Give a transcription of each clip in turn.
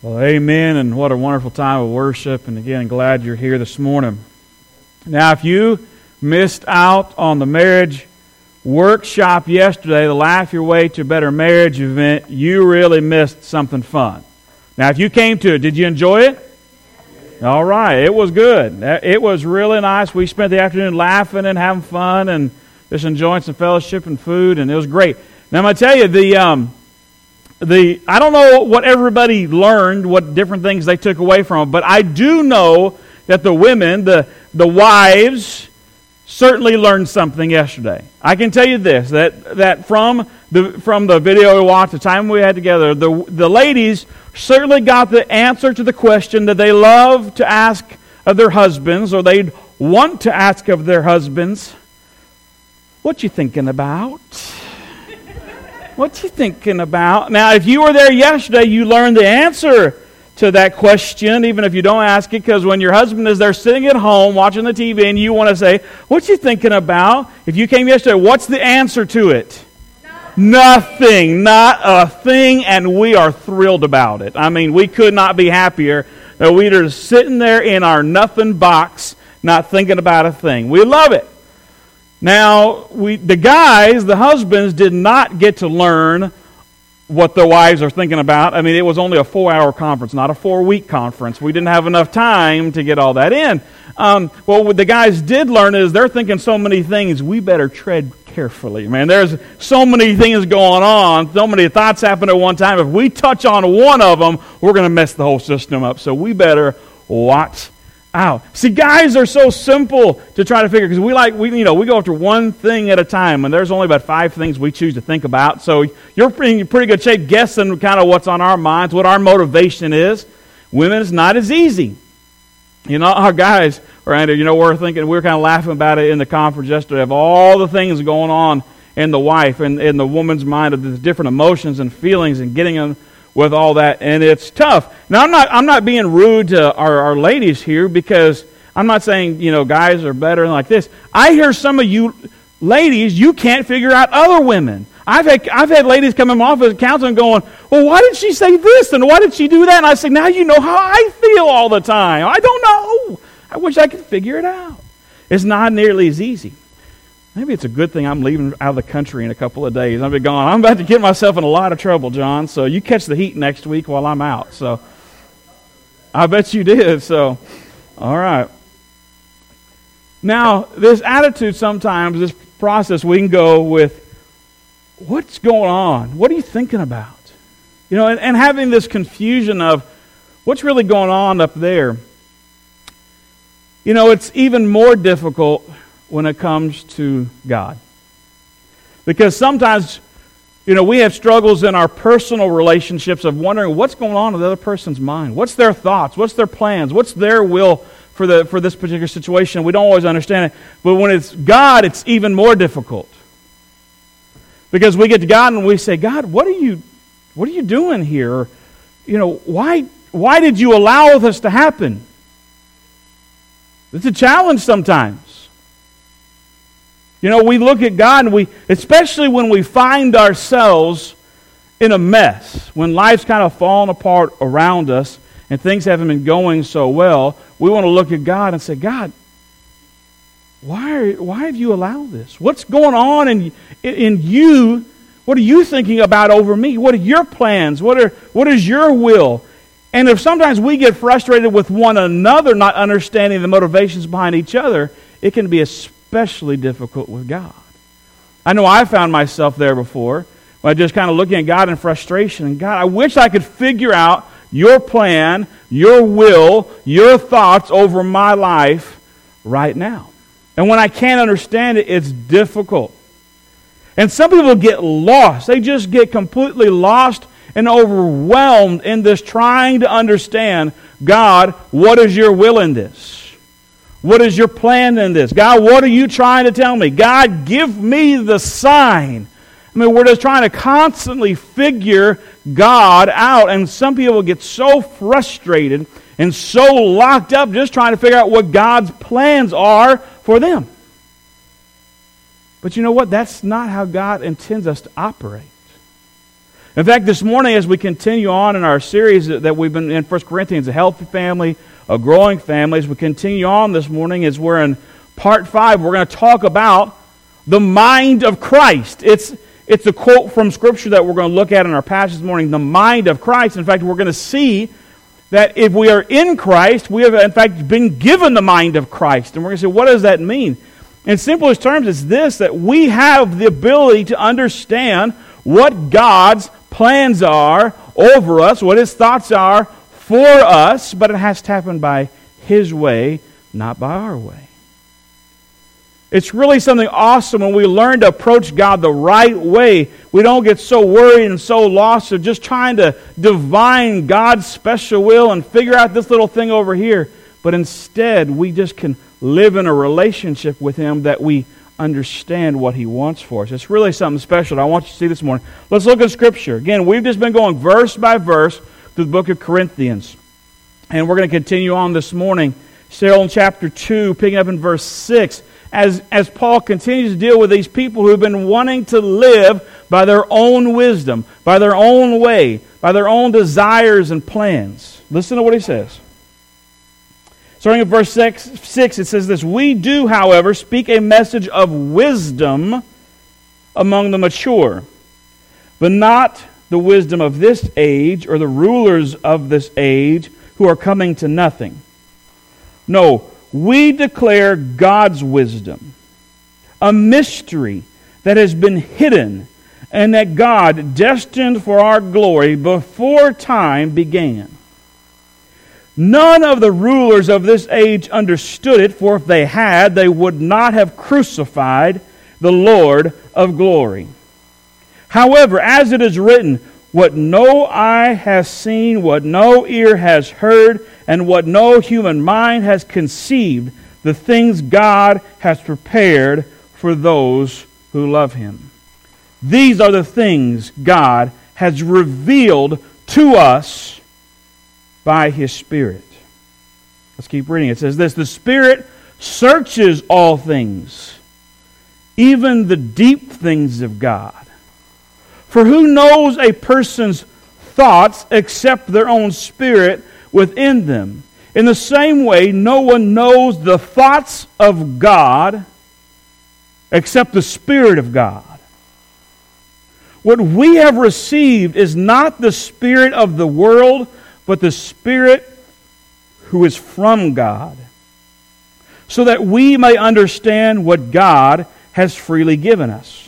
Well, amen, and what a wonderful time of worship. And again, glad you're here this morning. Now, if you missed out on the marriage workshop yesterday, the Laugh Your Way to a Better Marriage event, you really missed something fun. Now, if you came to it, did you enjoy it? All right, it was good. It was really nice. We spent the afternoon laughing and having fun and just enjoying some fellowship and food, and it was great. Now, I'm going to tell you, the. Um, the I don't know what everybody learned, what different things they took away from but I do know that the women, the the wives, certainly learned something yesterday. I can tell you this that that from the from the video we watched, the time we had together, the the ladies certainly got the answer to the question that they love to ask of their husbands, or they'd want to ask of their husbands. What you thinking about? What you thinking about? Now, if you were there yesterday, you learned the answer to that question, even if you don't ask it, because when your husband is there sitting at home watching the TV and you want to say, What you thinking about? If you came yesterday, what's the answer to it? Nothing. Not a thing, and we are thrilled about it. I mean, we could not be happier that we are just sitting there in our nothing box, not thinking about a thing. We love it. Now, we, the guys, the husbands, did not get to learn what their wives are thinking about. I mean, it was only a four hour conference, not a four week conference. We didn't have enough time to get all that in. Um, well, what the guys did learn is they're thinking so many things, we better tread carefully. Man, there's so many things going on, so many thoughts happen at one time. If we touch on one of them, we're going to mess the whole system up. So we better watch out. See, guys are so simple to try to figure because we like we you know we go after one thing at a time, and there's only about five things we choose to think about. So you're in pretty good shape guessing kind of what's on our minds, what our motivation is. Women is not as easy. You know, our guys, right? You know, we're thinking we are kind of laughing about it in the conference yesterday of all the things going on in the wife and in the woman's mind of the different emotions and feelings and getting them with all that, and it's tough. Now, I'm not, I'm not being rude to our, our ladies here because I'm not saying, you know, guys are better than like this. I hear some of you ladies, you can't figure out other women. I've had, I've had ladies come in my office counseling going, well, why did she say this and why did she do that? And I say, now you know how I feel all the time. I don't know. I wish I could figure it out. It's not nearly as easy. Maybe it's a good thing I'm leaving out of the country in a couple of days. I'll be gone. I'm about to get myself in a lot of trouble, John. So you catch the heat next week while I'm out. So I bet you did. So, all right. Now, this attitude sometimes, this process, we can go with what's going on? What are you thinking about? You know, and, and having this confusion of what's really going on up there. You know, it's even more difficult when it comes to God. Because sometimes, you know, we have struggles in our personal relationships of wondering what's going on in the other person's mind. What's their thoughts? What's their plans? What's their will for, the, for this particular situation? We don't always understand it. But when it's God, it's even more difficult. Because we get to God and we say, God, what are you, what are you doing here? you know, why, why did you allow this to happen? It's a challenge sometimes. You know, we look at God and we, especially when we find ourselves in a mess, when life's kind of falling apart around us and things haven't been going so well, we want to look at God and say, God, why, why have you allowed this? What's going on in, in you? What are you thinking about over me? What are your plans? What, are, what is your will? And if sometimes we get frustrated with one another, not understanding the motivations behind each other, it can be a especially difficult with God. I know I found myself there before, by just kind of looking at God in frustration. And God, I wish I could figure out your plan, your will, your thoughts over my life right now. And when I can't understand it, it's difficult. And some people get lost. They just get completely lost and overwhelmed in this trying to understand God, what is your will in this? What is your plan in this? God, what are you trying to tell me? God, give me the sign. I mean, we're just trying to constantly figure God out. And some people get so frustrated and so locked up just trying to figure out what God's plans are for them. But you know what? That's not how God intends us to operate. In fact, this morning, as we continue on in our series that we've been in 1 Corinthians, a healthy family, a growing family, as we continue on this morning, as we're in part 5, we're going to talk about the mind of Christ. It's, it's a quote from Scripture that we're going to look at in our passage this morning, the mind of Christ. In fact, we're going to see that if we are in Christ, we have, in fact, been given the mind of Christ. And we're going to say, what does that mean? In simplest terms, it's this that we have the ability to understand what God's plans are over us, what his thoughts are for us, but it has to happen by his way, not by our way. It's really something awesome when we learn to approach God the right way. We don't get so worried and so lost of just trying to divine God's special will and figure out this little thing over here. But instead, we just can live in a relationship with Him that we understand what He wants for us. It's really something special I want you to see this morning. Let's look at Scripture. Again, we've just been going verse by verse through the book of Corinthians. And we're going to continue on this morning, still in chapter 2, picking up in verse 6, as, as Paul continues to deal with these people who have been wanting to live by their own wisdom, by their own way, by their own desires and plans. Listen to what he says. Starting at verse 6, 6, it says this We do, however, speak a message of wisdom among the mature, but not the wisdom of this age or the rulers of this age who are coming to nothing. No, we declare God's wisdom, a mystery that has been hidden and that God destined for our glory before time began. None of the rulers of this age understood it, for if they had, they would not have crucified the Lord of glory. However, as it is written, what no eye has seen, what no ear has heard, and what no human mind has conceived, the things God has prepared for those who love Him. These are the things God has revealed to us by his Spirit. Let's keep reading. It says this The Spirit searches all things, even the deep things of God. For who knows a person's thoughts except their own spirit within them? In the same way, no one knows the thoughts of God except the Spirit of God. What we have received is not the Spirit of the world but the Spirit who is from God, so that we may understand what God has freely given us.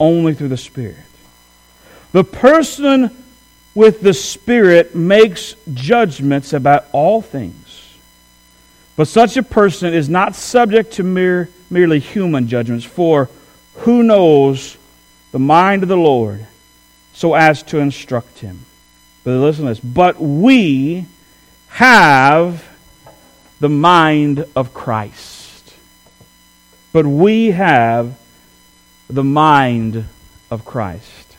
only through the Spirit. The person with the Spirit makes judgments about all things. But such a person is not subject to mere, merely human judgments, for who knows the mind of the Lord so as to instruct him? But listen to this. But we have the mind of Christ. But we have the mind of Christ.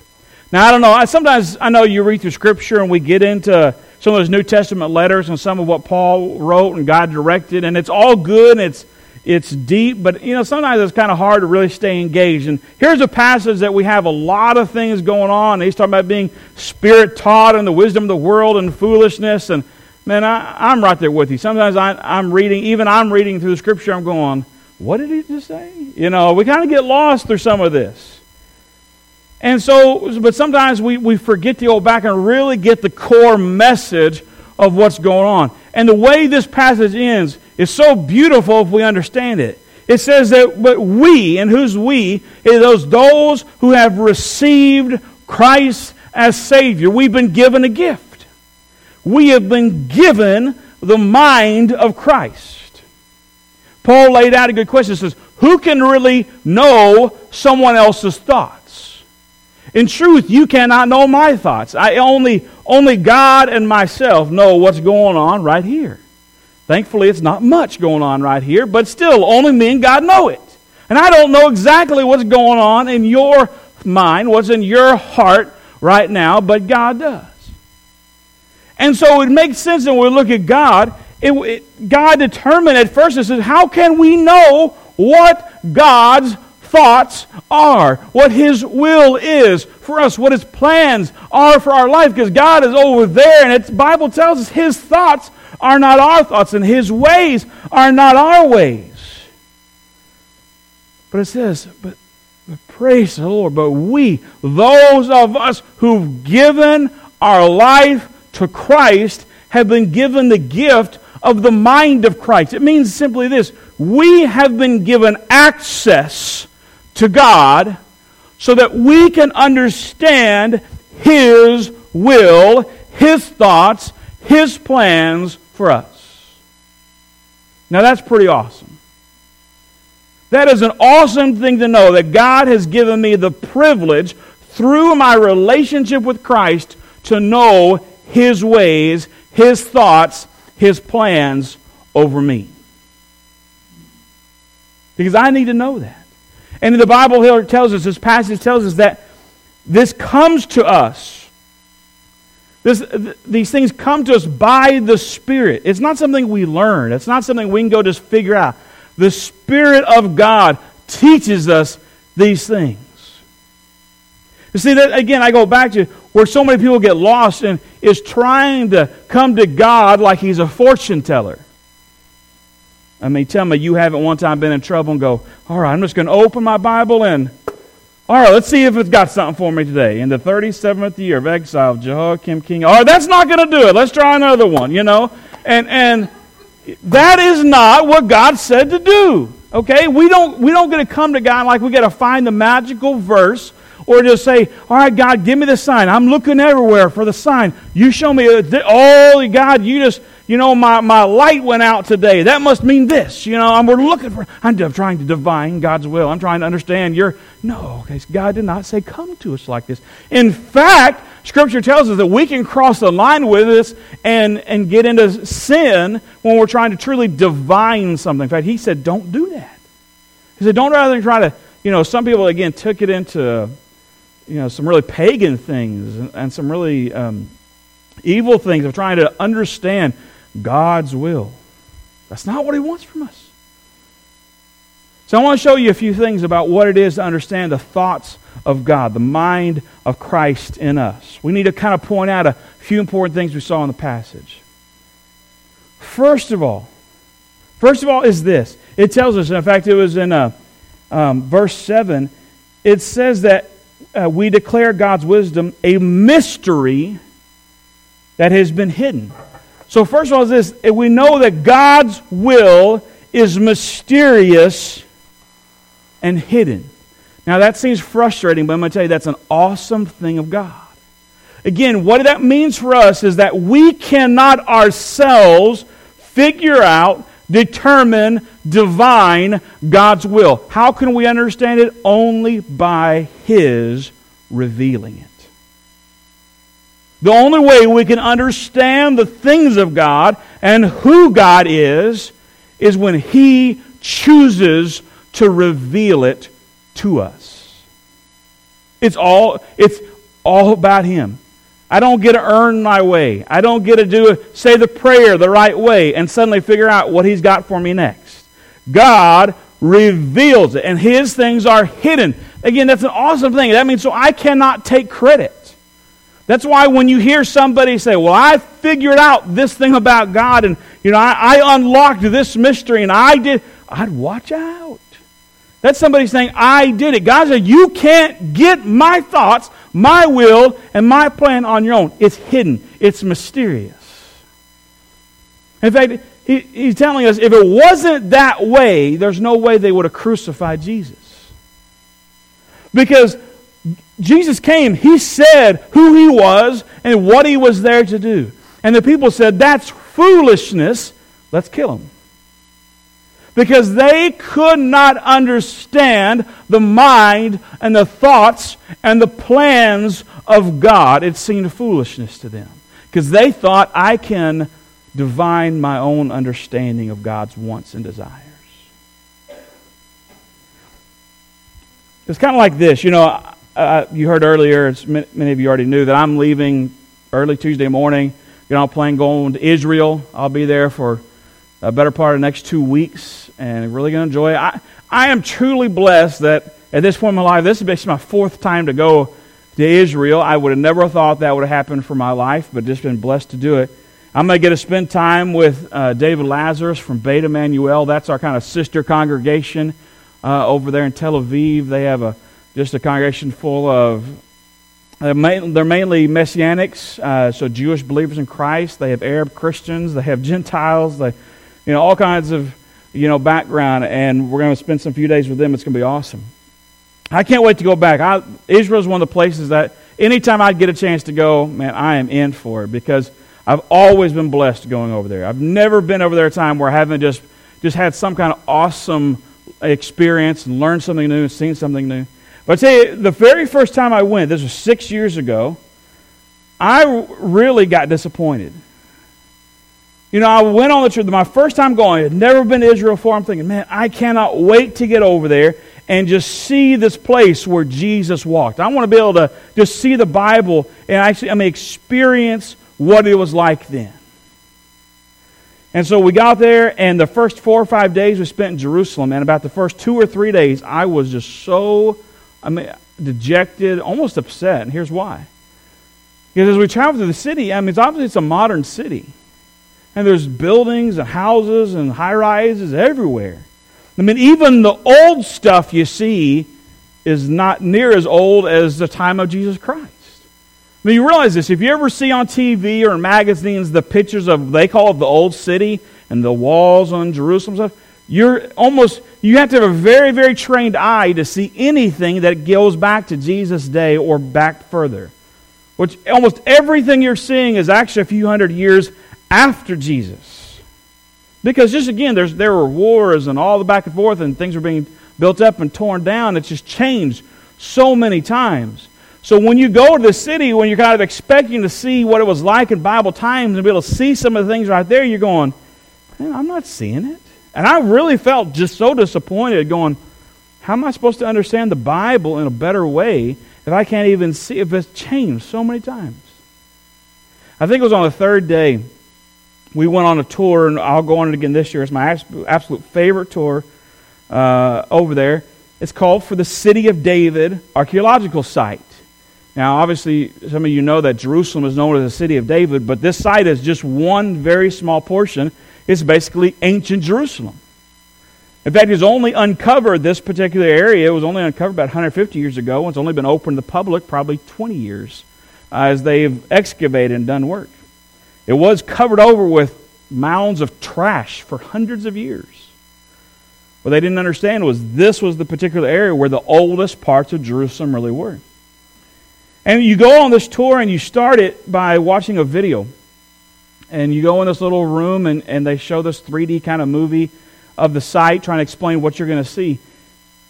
Now, I don't know. I, sometimes I know you read through Scripture and we get into some of those New Testament letters and some of what Paul wrote and God directed, and it's all good and it's it's deep, but you know, sometimes it's kind of hard to really stay engaged. And here's a passage that we have a lot of things going on. He's talking about being spirit taught and the wisdom of the world and foolishness. And man, I, am right there with you. Sometimes I, I'm reading, even I'm reading through the scripture, I'm going, what did he just say? You know, we kind of get lost through some of this. And so, but sometimes we, we forget to go back and really get the core message of what's going on. And the way this passage ends is so beautiful if we understand it. It says that, but we, and who's we, is those, those who have received Christ as Savior. We've been given a gift. We have been given the mind of Christ. Paul laid out a good question. He says, Who can really know someone else's thoughts? In truth, you cannot know my thoughts. I only, only God and myself know what's going on right here. Thankfully, it's not much going on right here, but still, only me and God know it. And I don't know exactly what's going on in your mind, what's in your heart right now, but God does. And so it makes sense when we look at God. It, it, God determined at first, it says, how can we know what God's thoughts are, what His will is for us, what His plans are for our life, because God is over there, and the Bible tells us His thoughts are not our thoughts, and His ways are not our ways. But it says, but, praise the Lord, but we, those of us who've given our life to Christ, have been given the gift of the mind of Christ. It means simply this we have been given access to God so that we can understand His will, His thoughts, His plans for us. Now that's pretty awesome. That is an awesome thing to know that God has given me the privilege through my relationship with Christ to know His ways, His thoughts, His plans over me. Because I need to know that. And the Bible here tells us, this passage tells us that this comes to us. This, these things come to us by the Spirit. It's not something we learn. It's not something we can go just figure out. The Spirit of God teaches us these things. You see, that again, I go back to where so many people get lost and is trying to come to God like He's a fortune teller. I mean, tell me you haven't one time been in trouble and go, all right, I'm just going to open my Bible and, all right, let's see if it's got something for me today. In the 37th year of exile, Jehoiakim king, all right, that's not going to do it. Let's try another one, you know? And, and that is not what God said to do. Okay? We don't, we don't get to come to God like we got to find the magical verse or just say, All right, God, give me the sign. I'm looking everywhere for the sign. You show me, uh, oh, God, you just, you know, my, my light went out today. That must mean this. You know, I'm, we're looking for, I'm trying to divine God's will. I'm trying to understand your, no, God did not say come to us like this. In fact, Scripture tells us that we can cross the line with this and, and get into sin when we're trying to truly divine something. In fact, he said, don't do that. He said, don't rather than try to, you know, some people, again, took it into you know, some really pagan things and, some really um, evil things of trying to understand God's will. That's not what He wants from us. So I want to show you a few things about what it is to understand the thoughts of God, the mind of Christ in us. We need to kind of point out a few important things we saw in the passage. First of all, first of all is this. It tells us, in fact, it was in uh, um, verse 7, it says that uh, we declare God's wisdom a mystery that has been hidden. So, first of all, is this we know that God's will is mysterious and hidden. Now, that seems frustrating, but I'm going to tell you that's an awesome thing of God. Again, what that means for us is that we cannot ourselves figure out, determine, divine God's will. How can we understand it? Only by His revealing it. The only way we can understand the things of God and who God is is when He chooses to reveal it to us. It's all, it's all about Him. I don't get to earn my way. I don't get to do say the prayer the right way and suddenly figure out what He's got for me next. God reveals it, and His things are hidden. Again, that's an awesome thing. That means so I cannot take credit. That's why when you hear somebody say, Well, I figured out this thing about God, and you know, I, I unlocked this mystery, and I did, I'd watch out. That's somebody saying, I did it. God said, You can't get my thoughts, my will, and my plan on your own. It's hidden, it's mysterious. In fact, he, he's telling us if it wasn't that way, there's no way they would have crucified Jesus. Because Jesus came, he said who he was and what he was there to do. And the people said, That's foolishness. Let's kill him. Because they could not understand the mind and the thoughts and the plans of God. It seemed foolishness to them because they thought, I can divine my own understanding of God's wants and desires. It's kind of like this. You know, uh, you heard earlier, many of you already knew, that I'm leaving early Tuesday morning. You know, I'm planning going to Israel. I'll be there for a better part of the next two weeks and really going to enjoy it. I, I am truly blessed that at this point in my life, this is basically my fourth time to go to Israel. I would have never thought that would have happened for my life, but just been blessed to do it. I'm going to get to spend time with uh, David Lazarus from Beit Immanuel. That's our kind of sister congregation uh, over there in Tel Aviv. They have a just a congregation full of they're, they're mainly messianics, uh, so Jewish believers in Christ. They have Arab Christians. They have Gentiles. They, you know, all kinds of you know background. And we're going to spend some few days with them. It's going to be awesome. I can't wait to go back. I, Israel is one of the places that anytime I get a chance to go, man, I am in for it because I've always been blessed going over there. I've never been over there a time where I haven't just just had some kind of awesome experience and learned something new and seen something new. But I tell you, the very first time I went, this was six years ago, I really got disappointed. You know, I went on the trip, my first time going, I had never been to Israel before. I'm thinking, man, I cannot wait to get over there and just see this place where Jesus walked. I want to be able to just see the Bible and actually, I mean, experience what it was like then. And so we got there, and the first four or five days we spent in Jerusalem, and about the first two or three days, I was just so, I mean, dejected, almost upset. And here's why. Because as we traveled through the city, I mean, it's obviously it's a modern city. And there's buildings and houses and high rises everywhere. I mean, even the old stuff you see is not near as old as the time of Jesus Christ. I mean, you realize this. If you ever see on TV or in magazines the pictures of, they call it the old city and the walls on Jerusalem stuff, you're almost, you have to have a very, very trained eye to see anything that goes back to Jesus' day or back further. Which almost everything you're seeing is actually a few hundred years after Jesus. Because just again, there's, there were wars and all the back and forth, and things were being built up and torn down. It's just changed so many times. So when you go to the city, when you're kind of expecting to see what it was like in Bible times and be able to see some of the things right there, you're going, man, I'm not seeing it. And I really felt just so disappointed going, how am I supposed to understand the Bible in a better way if I can't even see if it's changed so many times? I think it was on the third day we went on a tour, and I'll go on it again this year. It's my absolute favorite tour uh, over there. It's called For the City of David Archaeological Site. Now, obviously, some of you know that Jerusalem is known as the city of David, but this site is just one very small portion. It's basically ancient Jerusalem. In fact, it's only uncovered this particular area. It was only uncovered about 150 years ago. And it's only been open to the public probably 20 years uh, as they've excavated and done work. It was covered over with mounds of trash for hundreds of years. What they didn't understand was this was the particular area where the oldest parts of Jerusalem really were. And you go on this tour and you start it by watching a video. And you go in this little room and, and they show this 3D kind of movie of the site trying to explain what you're going to see.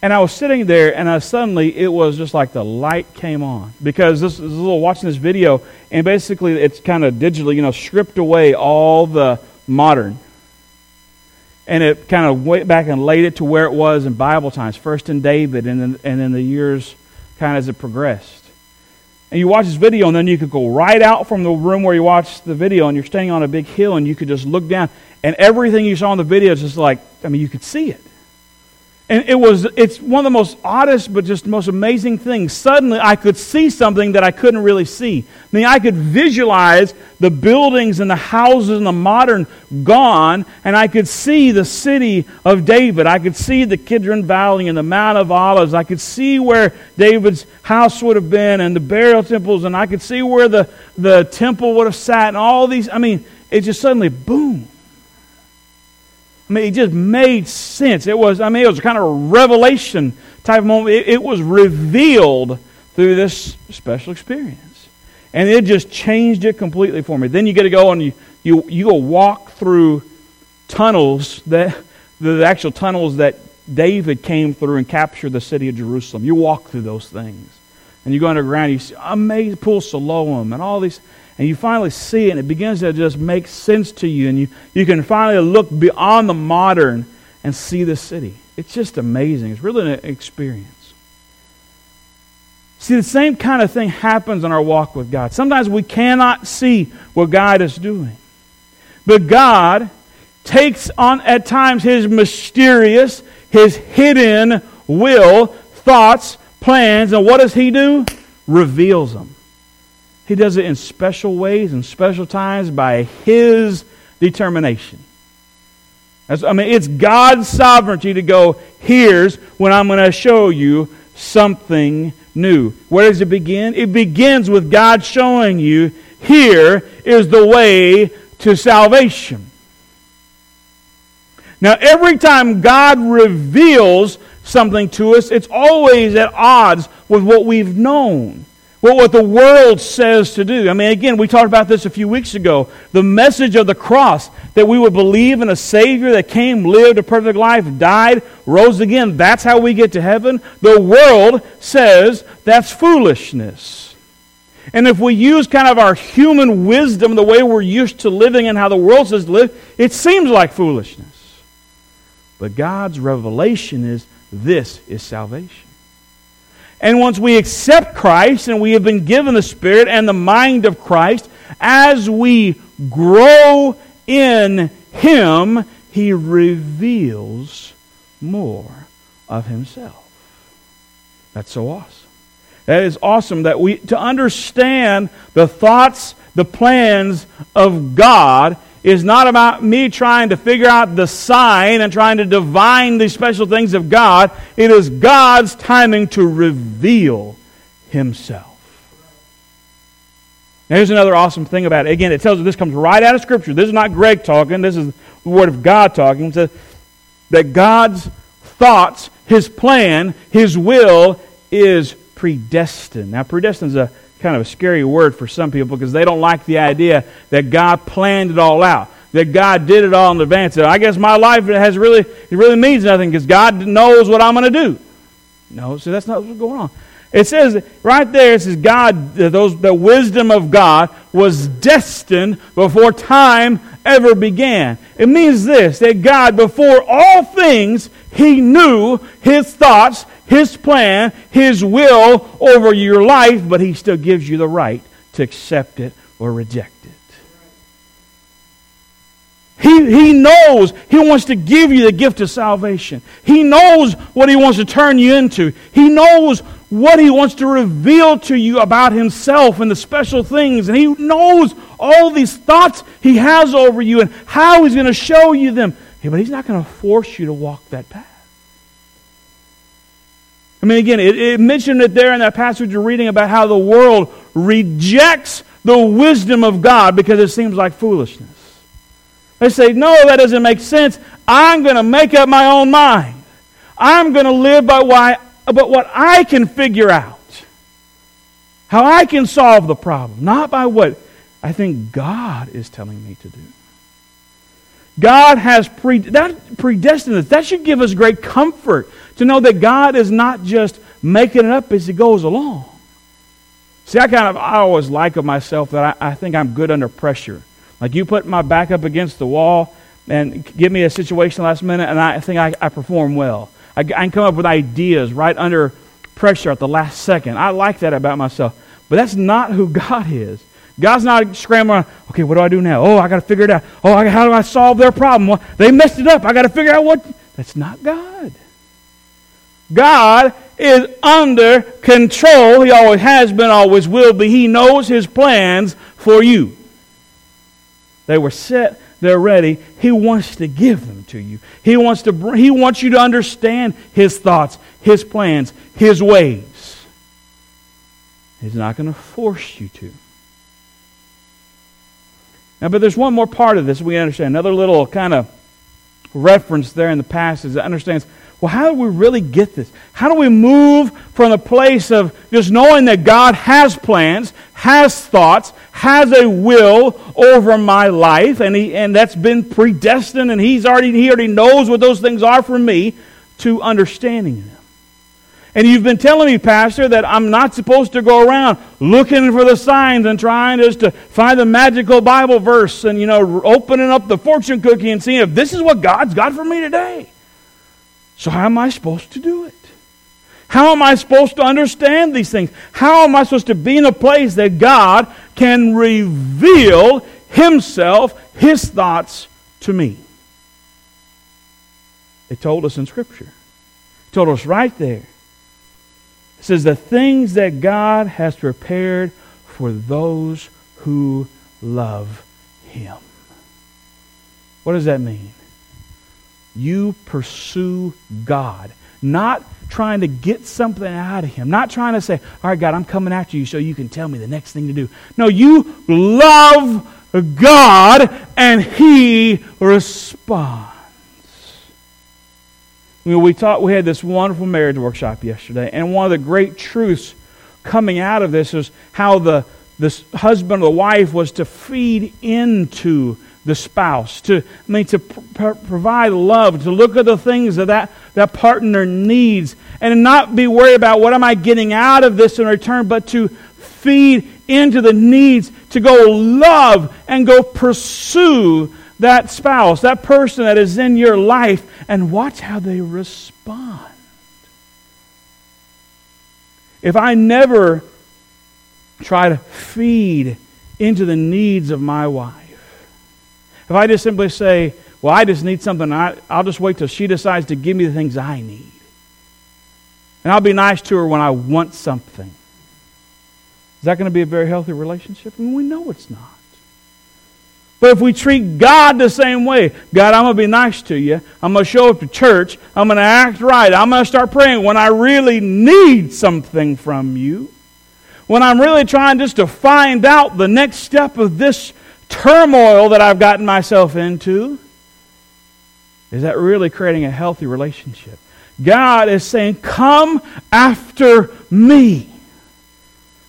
And I was sitting there, and I suddenly it was just like the light came on. Because this, this little watching this video, and basically it's kind of digitally, you know, stripped away all the modern, and it kind of went back and laid it to where it was in Bible times, first in David, and then and then the years kind of as it progressed. And you watch this video, and then you could go right out from the room where you watched the video, and you're standing on a big hill, and you could just look down, and everything you saw in the video is just like, I mean, you could see it. And it was, it's one of the most oddest, but just most amazing things. Suddenly, I could see something that I couldn't really see. I mean, I could visualize the buildings and the houses and the modern gone, and I could see the city of David. I could see the Kidron Valley and the Mount of Olives. I could see where David's house would have been and the burial temples, and I could see where the, the temple would have sat, and all these. I mean, it just suddenly, boom I mean, it just made sense. It was, I mean, it was kind of a revelation type of moment. It, it was revealed through this special experience. And it just changed it completely for me. Then you get to go and you, you, you go walk through tunnels that the actual tunnels that David came through and captured the city of Jerusalem. You walk through those things. And you go underground, you see amazing Pool Siloam and all these, and you finally see it, and it begins to just make sense to you, and you, you can finally look beyond the modern and see the city. It's just amazing. It's really an experience. See, the same kind of thing happens in our walk with God. Sometimes we cannot see what God is doing. But God takes on, at times, His mysterious, His hidden will, thoughts, plans, and what does He do? Reveals them. He does it in special ways and special times by His determination. I mean, it's God's sovereignty to go, here's when I'm going to show you something new. Where does it begin? It begins with God showing you here is the way to salvation. Now, every time God reveals something to us, it's always at odds with what we've known. Well, what the world says to do. I mean, again, we talked about this a few weeks ago. The message of the cross that we would believe in a Savior that came, lived a perfect life, died, rose again. That's how we get to heaven. The world says that's foolishness. And if we use kind of our human wisdom, the way we're used to living and how the world says to live, it seems like foolishness. But God's revelation is this is salvation. And once we accept Christ and we have been given the Spirit and the mind of Christ, as we grow in Him, He reveals more of Himself. That's so awesome. That is awesome that we to understand the thoughts, the plans of God is not about me trying to figure out the sign and trying to divine these special things of God. It is God's timing to reveal Himself. Now, here's another awesome thing about it. Again, it tells us this comes right out of Scripture. This is not Greg talking, this is the Word of God talking. It says that God's thoughts, His plan, His will is predestined. Now, predestined is a kind of a scary word for some people because they don't like the idea that God planned it all out, that God did it all in advance. I guess my life has really it really means nothing because God knows what I'm going to do. No, so that's not what's going on. It says right there, it says God, uh, those, the wisdom of God was destined before time ever began. It means this, that God, before all things, He knew His thoughts, His plan, His will over your life, but He still gives you the right to accept it or reject it. He, he knows He wants to give you the gift of salvation. He knows what He wants to turn you into. He knows what He wants to reveal to you about Himself and the special things. And He knows all these thoughts He has over you and how He's going to show you them. but He's not going to force you to walk that path. I mean, again, it, it mentioned it there in that passage you're reading about how the world rejects the wisdom of God because it seems like foolishness. They say, no, that doesn't make sense. I'm going to make up my own mind. I'm going to live by why, but what I can figure out. How I can solve the problem, not by what I think God is telling me to do. God has pre, that predestined us. That should give us great comfort to know that God is not just making it up as He goes along. See, I kind of I always like of myself that I, I think I'm good under pressure. Like you put my back up against the wall and give me a situation last minute, and I think I, I perform well. I, I can come up with ideas right under pressure at the last second. I like that about myself. But that's not who God is. God's not scrambling, okay, what do I do now? Oh, I got to figure it out. Oh, how do I solve their problem? Well, they messed it up. I got to figure out what. That's not God. God is under control. He always has been, always will be. He knows His plans for you. They were set, they're ready. He wants to give them to you. He wants, to, he wants you to understand His thoughts, His plans, His ways. He's not going to force you to. Now, but there's one more part of this we understand. Another little kind of reference there in the passage that understands well, how do we really get this? How do we move from the place of just knowing that God has plans, has thoughts, has a will over my life, and, he, and that's been predestined, and he's already, he already knows what those things are for me, to understanding them. And you've been telling me, Pastor, that I'm not supposed to go around looking for the signs and trying just to find the magical Bible verse and, you know, opening up the fortune cookie and seeing if this is what God's got for me today. So, how am I supposed to do it? How am I supposed to understand these things? How am I supposed to be in a place that God can reveal Himself, His thoughts to me? It told us in Scripture. It told us right there. It says, The things that God has prepared for those who love Him. What does that mean? You pursue God, not trying to get something out of him. Not trying to say, all right, God, I'm coming after you so you can tell me the next thing to do. No, you love God and he responds. You know, we taught we had this wonderful marriage workshop yesterday, and one of the great truths coming out of this is how the this husband or the wife was to feed into the spouse, to, I mean, to pr- provide love, to look at the things that, that that partner needs, and not be worried about what am I getting out of this in return, but to feed into the needs, to go love and go pursue that spouse, that person that is in your life, and watch how they respond. If I never try to feed into the needs of my wife, if I just simply say, well, I just need something, I, I'll just wait till she decides to give me the things I need. And I'll be nice to her when I want something. Is that going to be a very healthy relationship? I mean, we know it's not. But if we treat God the same way, God, I'm going to be nice to you. I'm going to show up to church. I'm going to act right. I'm going to start praying when I really need something from you. When I'm really trying just to find out the next step of this turmoil that I've gotten myself into? Is that really creating a healthy relationship? God is saying, Come after me.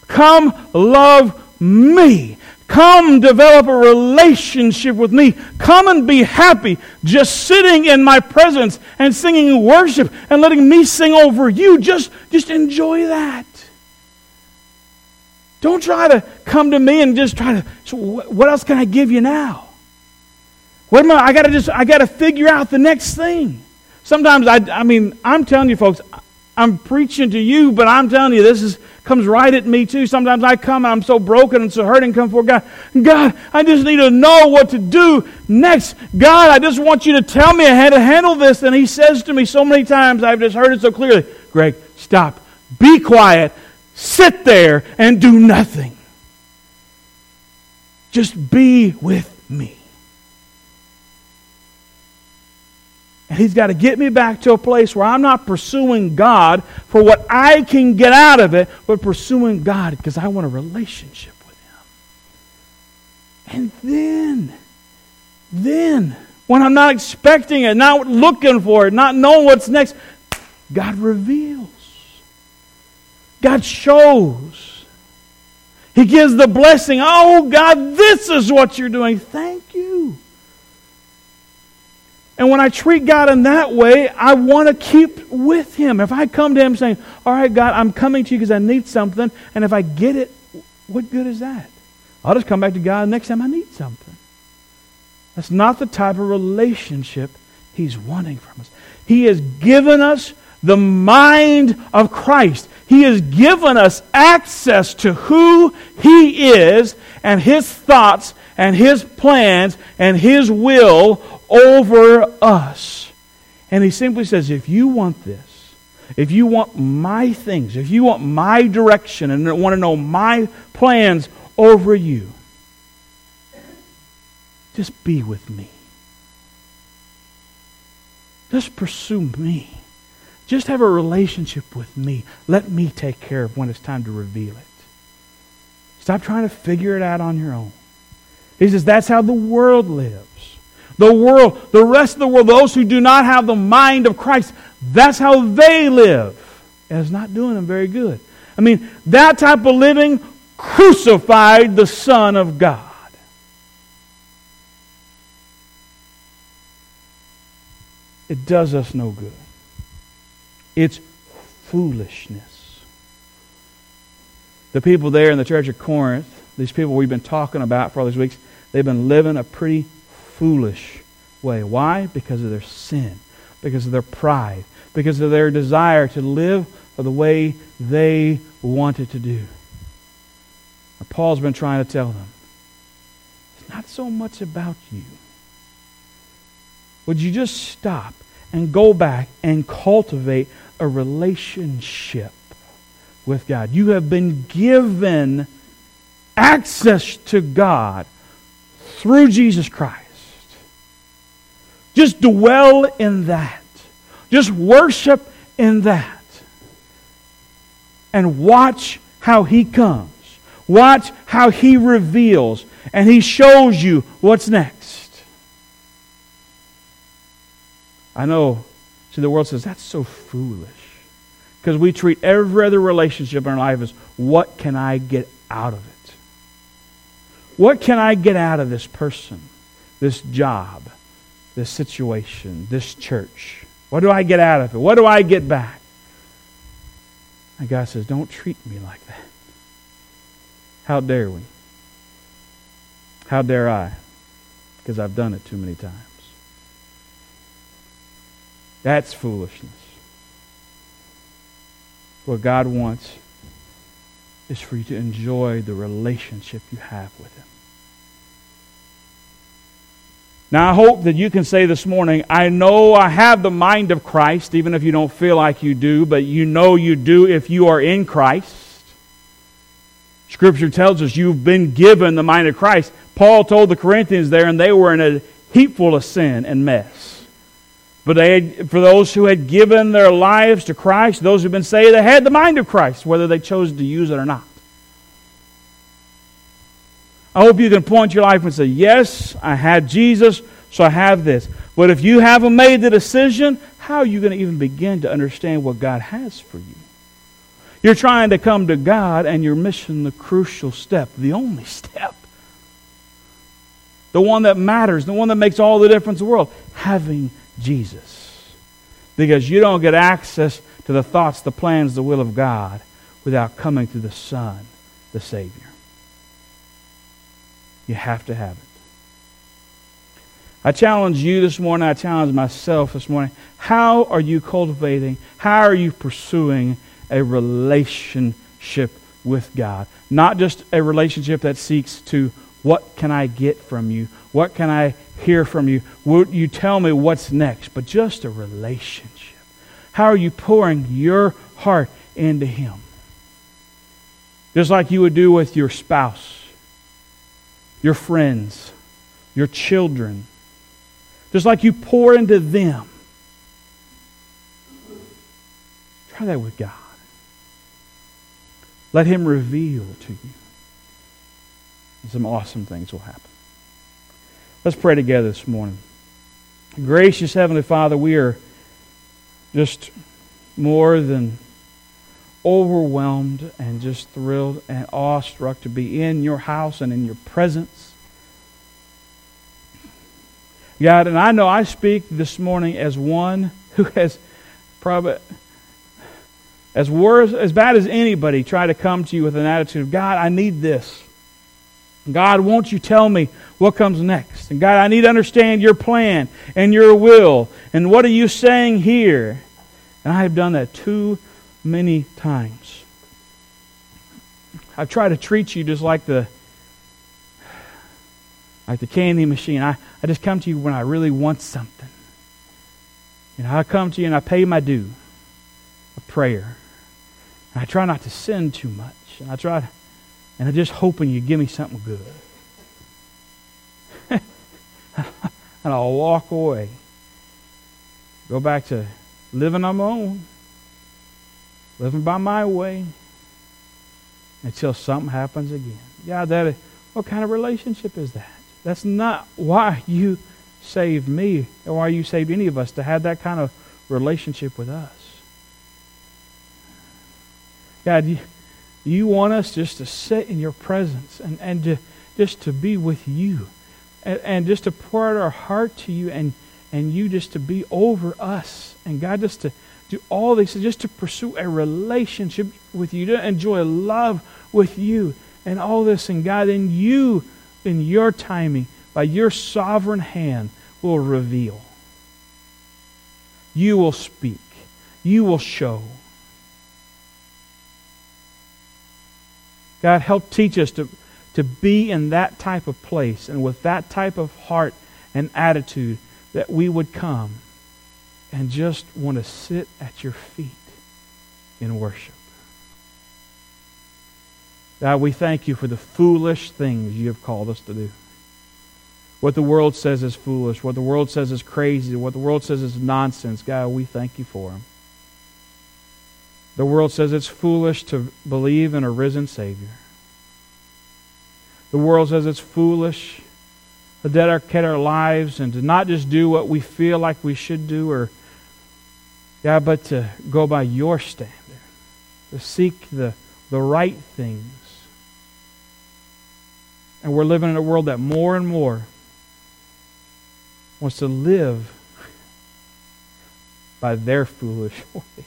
Come love me. Come develop a relationship with me. Come and be happy just sitting in my presence and singing worship and letting me sing over you. Just, just enjoy that. Don't try to come to me and just try to, so what else can I give you now? What am I, I gotta just, I gotta figure out the next thing. Sometimes I, I mean, I'm telling you folks, I'm preaching to you, but I'm telling you, this is, comes right at me too. Sometimes I come and I'm so broken and so hurting, come for God. God, I just need to know what to do next. God, I just want you to tell me how to handle this. And He says to me so many times, I've just heard it so clearly Greg, stop. Be quiet sit there and do nothing. Just be with me. And he's got to get me back to a place where I'm not pursuing God for what I can get out of it, but pursuing God because I want a relationship with Him. And then, then, when I'm not expecting it, not looking for it, not knowing what's next, God reveals. God shows. He gives the blessing. Oh, God, this is what you're doing. Thank you. And when I treat God in that way, I want to keep with Him. If I come to Him saying, All right, God, I'm coming to you because I need something, and if I get it, what good is that? I'll just come back to God next time I need something. That's not the type of relationship He's wanting from us. He has given us the mind of Christ. He has given us access to who He is and His thoughts and His plans and His will over us. And He simply says, if you want this, if you want my things, if you want my direction and want to know my plans over you, just be with me. Just pursue me. Just have a relationship with me. Let me take care of when it's time to reveal it. Stop trying to figure it out on your own. He says that's how the world lives. The world, the rest of the world, those who do not have the mind of Christ, that's how they live. And it's not doing them very good. I mean, that type of living crucified the Son of God. It does us no good. It's foolishness. The people there in the church of Corinth, these people we've been talking about for all these weeks, they've been living a pretty foolish way. Why? Because of their sin, because of their pride, because of their desire to live the way they wanted to do. And Paul's been trying to tell them it's not so much about you. Would you just stop and go back and cultivate a relationship with God? You have been given access to God through Jesus Christ. Just dwell in that. Just worship in that. And watch how He comes. Watch how He reveals and He shows you what's next. I know, see, the world says that's so foolish. Because we treat every other relationship in our life as what can I get out of it? What can I get out of this person, this job, this situation, this church? What do I get out of it? What do I get back? And God says, Don't treat me like that. How dare we? How dare I? Because I've done it too many times. That's foolishness. What God wants is for you to enjoy the relationship you have with Him. Now, I hope that you can say this morning, I know I have the mind of Christ, even if you don't feel like you do, but you know you do if you are in Christ. Scripture tells us you've been given the mind of Christ. Paul told the Corinthians there, and they were in a heap full of sin and mess. But they had, for those who had given their lives to Christ, those who've been saved, they had the mind of Christ, whether they chose to use it or not. I hope you can point your life and say, Yes, I had Jesus, so I have this. But if you haven't made the decision, how are you going to even begin to understand what God has for you? You're trying to come to God and you're missing the crucial step, the only step. The one that matters, the one that makes all the difference in the world having Jesus. Because you don't get access to the thoughts, the plans, the will of God without coming to the Son, the Savior. You have to have it. I challenge you this morning, I challenge myself this morning. How are you cultivating, how are you pursuing a relationship with God? Not just a relationship that seeks to, what can I get from you? What can I hear from you? Will you tell me what's next? But just a relationship. How are you pouring your heart into Him? Just like you would do with your spouse your friends, your children, just like you pour into them. Try that with God. Let Him reveal to you. Some awesome things will happen. Let's pray together this morning. Gracious Heavenly Father, we are just more than overwhelmed and just thrilled and awestruck to be in your house and in your presence. God, and I know I speak this morning as one who has probably, as worse, as bad as anybody, try to come to you with an attitude of, God, I need this. God, won't you tell me what comes next? And God, I need to understand your plan and your will. And what are you saying here? And I have done that too many times. I've tried to treat you just like the like the candy machine. I, I just come to you when I really want something. Know, I come to you and I pay my due, a prayer. And I try not to sin too much. And I try to, and I'm just hoping you give me something good. and I'll walk away. Go back to living on my own living by my way until something happens again. God, that what kind of relationship is that? That's not why you saved me or why you saved any of us to have that kind of relationship with us. God, you, want us just to sit in your presence and, and to, just to be with you and, and just to pour out our heart to you and, and you just to be over us. And God, just to do all these, just to pursue a relationship with you, to enjoy love with you and all this. And God, in you, in your timing, by your sovereign hand, will reveal. You will speak. You will show. God, help teach us to, to be in that type of place and with that type of heart and attitude that we would come and just want to sit at your feet in worship. God, we thank you for the foolish things you have called us to do. What the world says is foolish, what the world says is crazy, what the world says is nonsense. God, we thank you for them. The world says it's foolish to believe in a risen Savior. The world says it's foolish to dedicate our lives and to not just do what we feel like we should do or yeah, but to go by your standard, to seek the, the right things. And we're living in a world that more and more wants to live by their foolish way.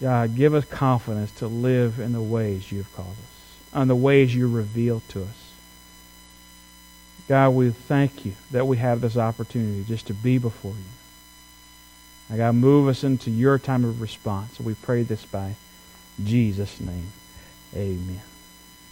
God, give us confidence to live in the ways you have called us, and the ways you reveal to us. God, we thank you that we have this opportunity just to be before you. And God, move us into your time of response. we pray this by Jesus' name. Amen.